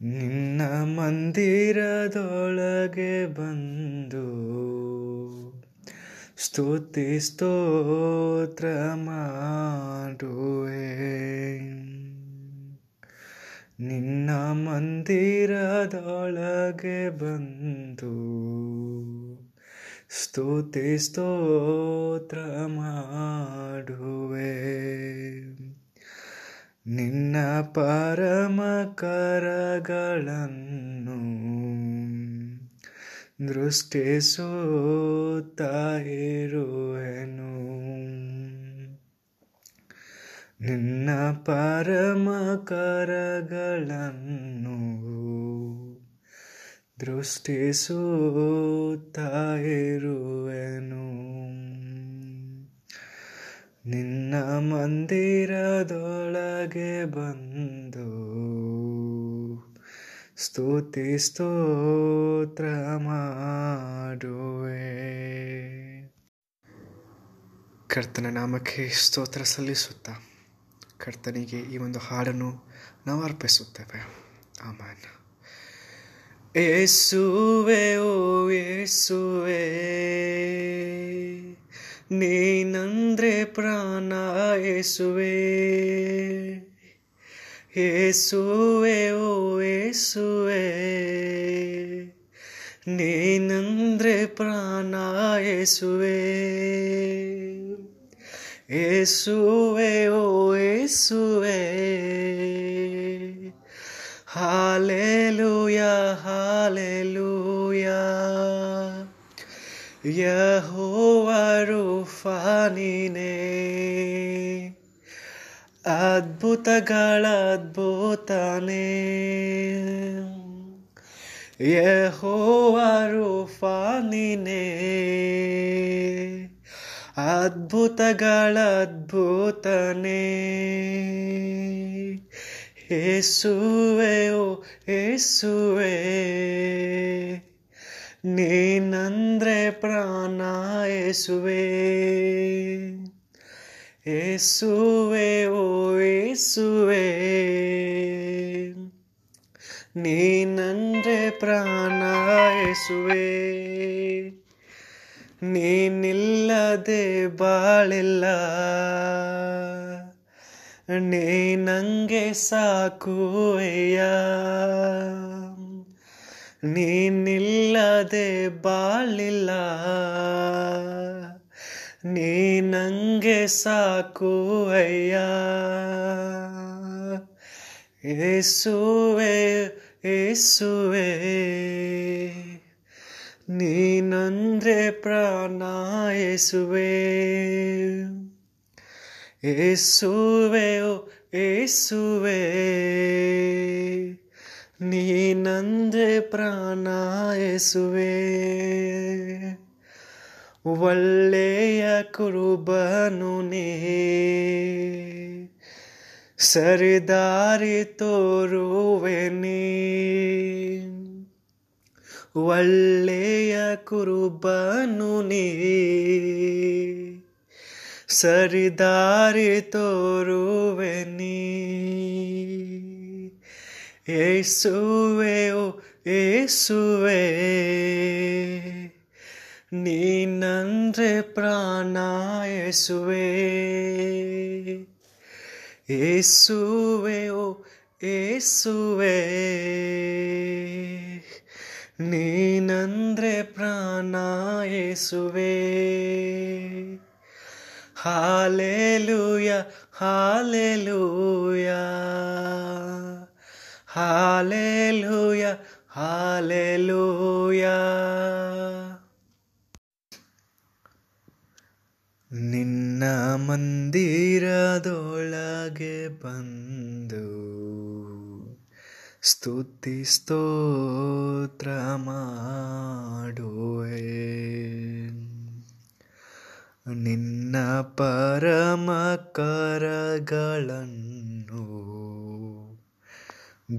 ನಿನ್ನ ಮಂದಿರದೊಳಗೆ ಬಂದು ಸ್ತುತಿ ಸ್ತೋತ್ರ ಮಾಡುವೆ. ನಿನ್ನ ಮಂದಿರದೊಳಗೆ ಬಂದು ಸ್ತುತಿ ಸ್ತೋತ್ರ ಮಾಡುವೆ. ನಿನ್ನ ಪರಮ ಕರಗಳನ್ನು ದೃಷ್ಟಿಸುತ್ತ ಇರುವೆನು. ನಿನ್ನ ಪರಮ ಕರಗಳನ್ನು ದೃಷ್ಟಿಸುತ್ತ ಇರುವೆನು. ನಿನ್ನ ಮಂದಿರದೊಳಗೆ ಬಂದು ಸ್ತುತಿ ಸ್ತೋತ್ರ ಮಾಡುವೆ. ಕರ್ತನ ನಾಮಕ್ಕೆ ಸ್ತೋತ್ರ ಸಲ್ಲಿಸುತ್ತಾ ಕರ್ತನಿಗೆ ಈ ಒಂದು ಹಾಡನ್ನು ನಾವು ಅರ್ಪಿಸುತ್ತೇವೆ. ಆಮಾನ. ಏಸುವೆ, ಓ ಏಸುವೆ, ನೀ ಏಸುವೆ ಏಸುವೆ ಓ ಏಸುವೆ ನೀನಂದ್ರೆ ಪ್ರಾಣ ಏಸುವೆ ಏಸುವೆ ಓ ಏಸುವೆ ಹಾಲೆಲೂಯ ಹಾಲೆಲೂಯ ಯಹೋವರು ಫಾನಿನೇ ಅದ್ಭುತಗಳ ಅದ್ಭುತನೇ. ಯಹೋವರು ಫಾನಿನೇ ಅದ್ಭುತಗಳ ಅದ್ಭುತನೇ. ಏಸುವೆ ಓ ಏಸುವೆ. ನೀನಂದ್ರೆ ಪ್ರಾಣ ಏಸುವೆ. ಏಸುವೆ ಓ ಏಸುವೆ. ನೀನಂದ್ರೆ ಪ್ರಾಣ ಏಸುವೆ. ನೀನಿಲ್ಲದೆ ಬಾಳಿಲ್ಲ. ನೀ ನಂಗೆ ಸಾಕುವೆಯ. ನೀನಿಲ್ಲದೆ ಬಾಳಿಲ್ಲ. ನೀ ನಂಗೆ ಸಾಕುವಯ್ಯ ಏಸುವೆ ಏಸುವೆ. ನೀನಂದ್ರೆ ಪ್ರಾಣ ಏಸುವೆ. ಏಸುವೆ ಏಸುವೆ. ನೀನಂದ್ರೆ ಪ್ರಾಣ ಏಸುವೆ ಒಳ್ಳೆಯ ಕುರುಬನು ನೀ ಸರಿದಾರಿ ತೋರುವೆ ನೀ ಒಳ್ಳೆಯ ಕುರುಬನು ನೀ ಸರಿದಾರಿ ತೋರುವೆ ನೀ ಏಸುವೆ ಓ ಏಸುವೆ. ನೀನಂದ್ರೆ ಪ್ರಾಣ ಏಸುವೆ. ಏಸುವೆ ಓ ಏಸುವೆ. ನೀನಂದ್ರೆ ಪ್ರಾಣ ಏಸುವೆ. Hallelujah hallelujah. Hallelujah Hallelujah. ನಿನ್ನ ಮಂದಿರದೊಳಗೆ ಬಂದು ಸ್ತುತಿ ಸ್ತೋತ್ರ ಮಾಡುವೆ ನಿನ್ನ ಪರಮ ಕರಗಳನ್ನು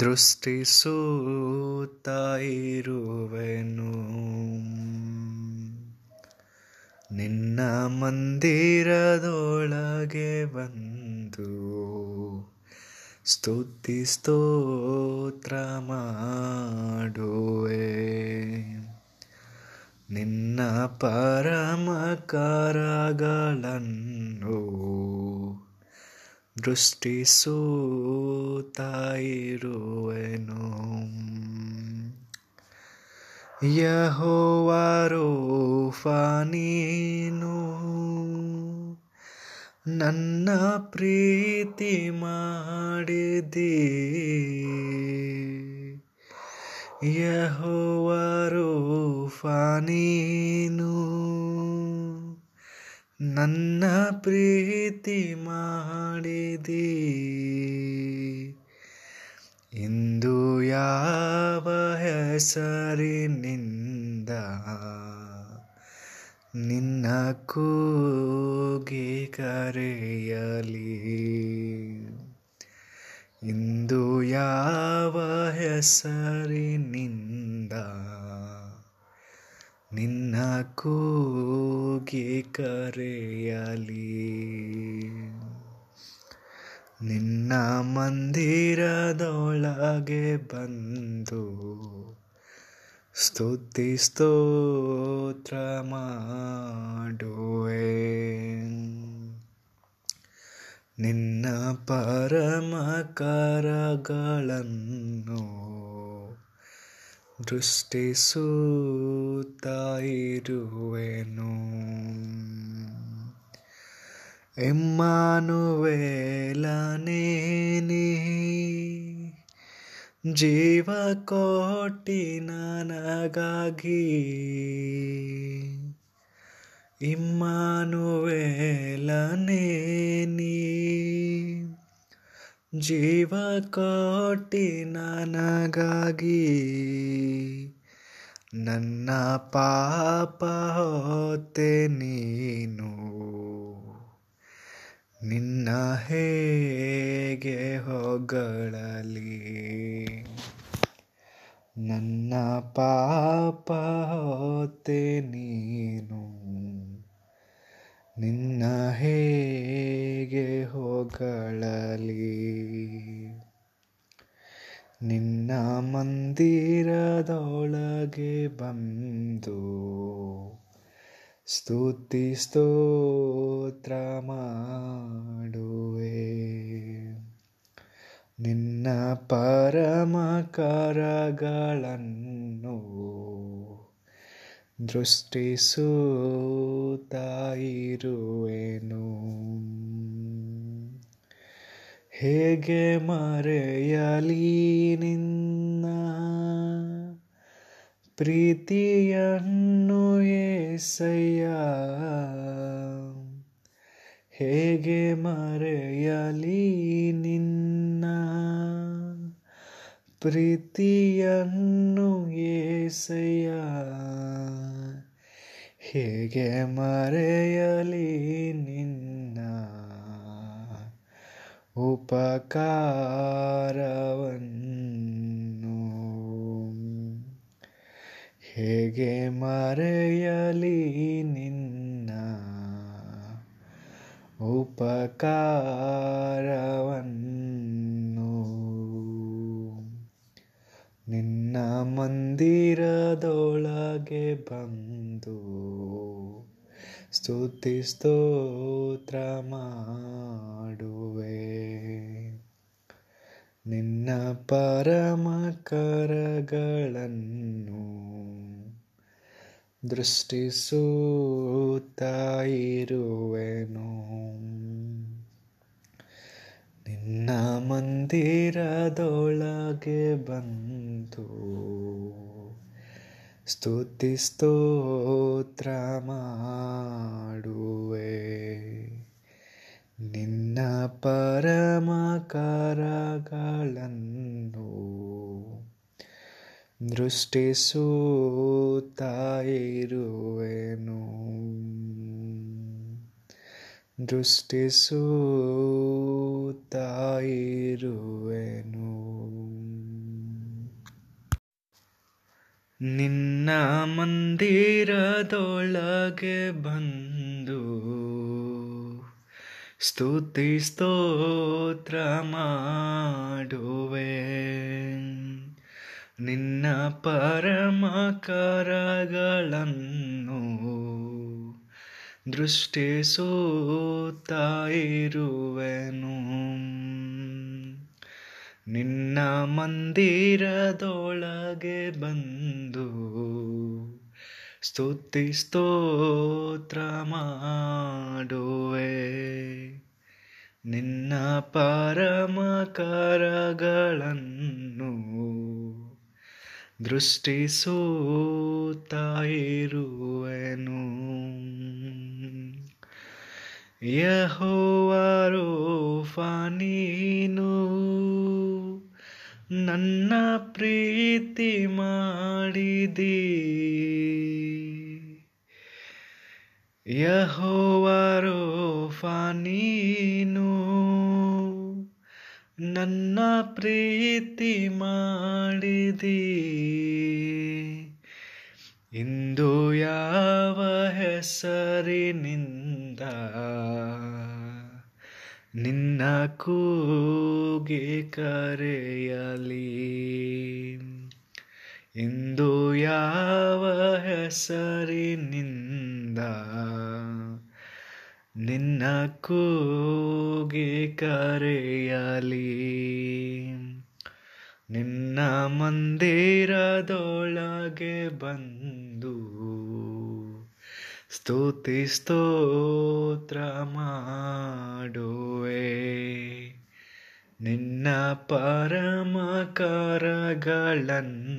ದೃಷ್ಟಿಸುತ್ತ ಇರುವೆನು. ನಿನ್ನ ಮಂದಿರದೊಳಗೆ ಬಂದು ಸ್ತುತಿ ಸ್ತೋತ್ರ ಮಾಡುವೆ. ನಿನ್ನ ಪರಮ ಕರಗಳನ್ನು ದೃಷ್ಟಿಸುತ್ತಾಯಿರುವೆನು ಯಹೋವಾರೋ ಫಾನೀನು ನನ್ನ ಪ್ರೀತಿ ಮಾಡಿದಿ. ಯಹೋವಾರೋ ಫಾನೀನು ನನ್ನ ಪ್ರೀತಿ ಮಾಡಿದಿ. ಇಂದು ಯಾವ ಹೆಸರಿನಿಂದ ನಿನ್ನ ಕೂಗಿ ಕರೆಯಲಿ? ಇಂದು ಯಾವ ಹೆಸರಿನಿಂದ ನಿನ್ನ ಕೂಗಿ ಕರೆಯಲಿ. ನಿನ್ನ ಮಂದಿರದೊಳಗೆ ಬಂದು ಸ್ತುತಿ ಸ್ತೋತ್ರ ಮಾಡುವೆ. ನಿನ್ನ ಪರಮ ಕರಗಳನ್ನು ದೃಷ್ಟಿಸುತ್ತಾಯಿರುವೆನು ಎಮ್ಮಾನುವೇಲನೇನಿ ಜೀವ ಕೋಟಿ ನನಗಾಗಿ ಇಮ್ಮಾನುವೇಲನೇನಿ ಜೀವ ಕೋಟಿ ನನಗಾಗಿ ನನ್ನ ಪಾಪ ಹೊತ್ತೆ ನೀನು. ನಿನ್ನ ಹೇಗೆ ಹೊಗಳಲಿ? ನನ್ನ ಪಾಪ ಹೊತ್ತೆ ನೀನು. ನಿನ್ನ ಹೇಗೆ ಹೋಗಳಲಿ? ನಿನ್ನ ಮಂದಿರದೊಳಗೆ ಬಂದು ಸ್ತುತಿ ಸ್ತೋತ್ರ ಮಾಡುವೆ. ನಿನ್ನ ಪರಮ ಕರಗಳನ್ನು ದೃಷ್ಟಿಸುತ್ತಾಯಿರುವೆನು ಹೇಗೆ ಮರೆಯಲಿ ನಿನ್ನ ಪ್ರೀತಿಯನ್ನು ಏಸಯ್ಯ ಹೇಗೆ ಮರೆಯಲಿ ಪ್ರೀತಿಯನ್ನು ಏಸಯ್ಯ. ಹೇಗೆ ಮರೆಯಲಿ ನಿನ್ನ ಉಪಕಾರವನ್ನು? ಹೇಗೆ ಮರೆಯಲಿ ನಿನ್ನ ಉಪಕಾರವನ್ನು? ನಿನ್ನ ಮಂದಿರದೊಳಗೆ ಬಂದು ಸ್ತುತಿ ಸ್ತೋತ್ರ ಮಾಡುವೆ. ನಿನ್ನ ಪರಮ ಕರಗಳನ್ನು ದೃಷ್ಟಿಸುತ್ತಾಯಿರುವೆನು ನಿನ್ನ ಮಂದಿರದೊಳಗೆ ಬಂದು ಸ್ತುತಿ ಸ್ತೋತ್ರ ಮಾಡುವೆ. ನಿನ್ನ ಪರಮ ಕರಗಳನ್ನು ದೃಷ್ಟಿಸುತ್ತಾಯಿರುವೆನು ದೃಷ್ಟಿಸುತ್ತಾಯಿರುವೆನು ನಿನ್ನ ಮಂದಿರದೊಳಗೆ ಬಂದು ಸ್ತುತಿ ಸ್ತೋತ್ರ ಮಾಡುವೆ. ನಿನ್ನ ಪರಮ ಕರಗಳನ್ನು ದೃಷ್ಟಿಸುತ್ತಾ ಇರುವೆನು. ನಿನ್ನ ಮಂದಿರದೊಳಗೆ ಬಂದು ಸ್ತುತಿ ಸ್ತೋತ್ರ ಮಾಡುವೆ. ನಿನ್ನ ಪರಮ ಕರಗಳನ್ನು ಇರುವೆನು. ಯಹೋವರು ಫಾನೀನು ನನ್ನ ಪ್ರೀತಿ ಮಾಡಿದಿ. ಯಹೋವಾರೋ ಫಾನೀನು ನನ್ನ ಪ್ರೀತಿ ಮಾಡಿದಿ. ಇಂದು ಯಾವ ಹೆಸರಿನಿಂದ ನಿನ್ನ ಕೂಗೆ ಕರೆಯಲಿ. ಇಂದು ಯಾವ ಹೆಸರಿನಿಂದ ನಿನ್ನ ಕೂಗೆ ಕರೆಯಲಿ. ನಿನ್ನ ಮಂದಿರದೊಳಗೆ ಬಂದು ಸ್ತುತಿ ಸ್ತೋತ್ರ ಮಾಡುವೆ. ನಿನ್ನ ಪರಮ ಕರಗಳನ್ನು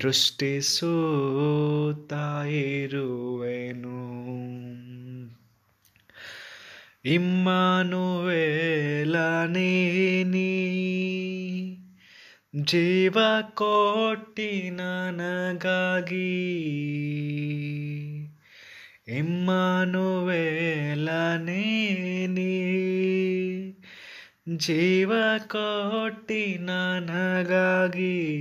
ದೃಷ್ಟಿಸುತ್ತಾ ಇರುವೆನು. ಇಮ್ಮಾನುವೇಲನೇನಿ ಜೀವ ಕೋಟಿ ನನಗಾಗಿ ಇಮ್ಮಾನುವೇಲನೇನಿ ಜೀವ ಕೋಟಿ ನನಗಾಗಿ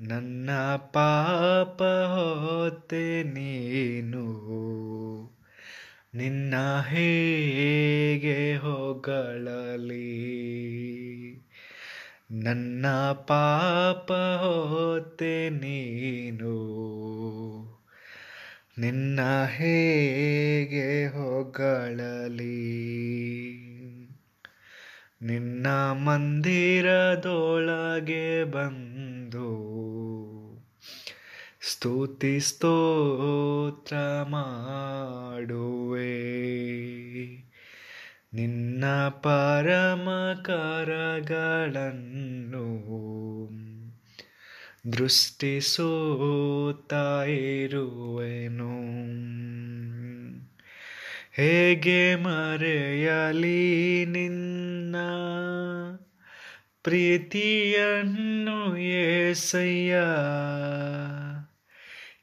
ನನ್ನ ಪಾಪ ಹೊತ್ತೆ ನೀನು. ನಿನ್ನ ಹೇಗೆ ಹೊಗಳಲಿ? ನನ್ನ ಪಾಪ ಹೊತ್ತೆ ನೀನು. ನಿನ್ನ ಹೇಗೆ ಹೊಗಳಲಿ? ನಿನ್ನ ಮಂದಿರದೊಳಗೆ ಬಂದು ಸ್ತುತಿ ಸ್ತೋತ್ರ ಮಾಡುವೆ. ನಿನ್ನ ಪರಮ ಕರಗಳನ್ನು ದೃಷ್ಟಿಸುತ್ತಾ ಇರುವೆನು. ಹೇಗೆ ಮರೆಯಲಿ ನಿನ್ನ ಪ್ರೀತಿಯನ್ನು ಏಸಯ್ಯ?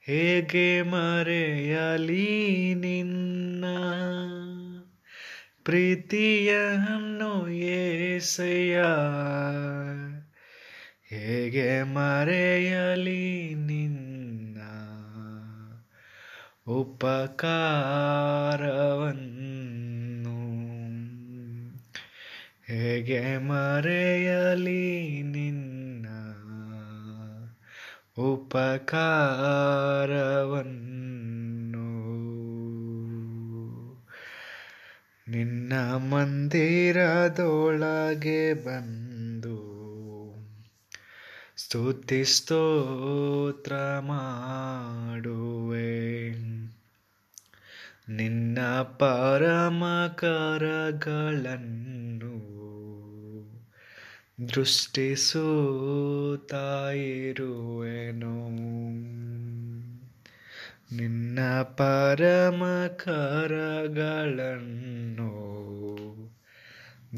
ಹೇಗೆ ಮರೆಯಲಿ ನಿನ್ನ ಪ್ರೀತಿಯನ್ನು ಏಸಯ್ಯ? ಹೇಗೆ ಮರೆಯಲಿ ನಿನ್ನ ಉಪಕಾರವನ್ನು? ಹೇಗೆ ಮರೆಯಲಿ ನಿನ್ನ ಉಪಕಾರವನ್ನು? ನಿನ್ನ ಮಂದಿರದೊಳಗೆ ಬಂದು ಸ್ತುತಿ ಸ್ತೋತ್ರ ಮಾಡುವೆ. ನಿನ್ನ ಪರಮ ಕರಗಳನ್ನು ದೃಷ್ಟಿಸುತ್ತಾಯಿರುವೆನು ನಿನ್ನ ಪರಮ ಕರಗಳನ್ನು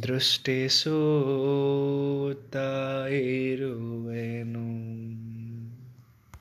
ದೃಷ್ಟಿಸುತ್ತಾ ಇರುವೆನು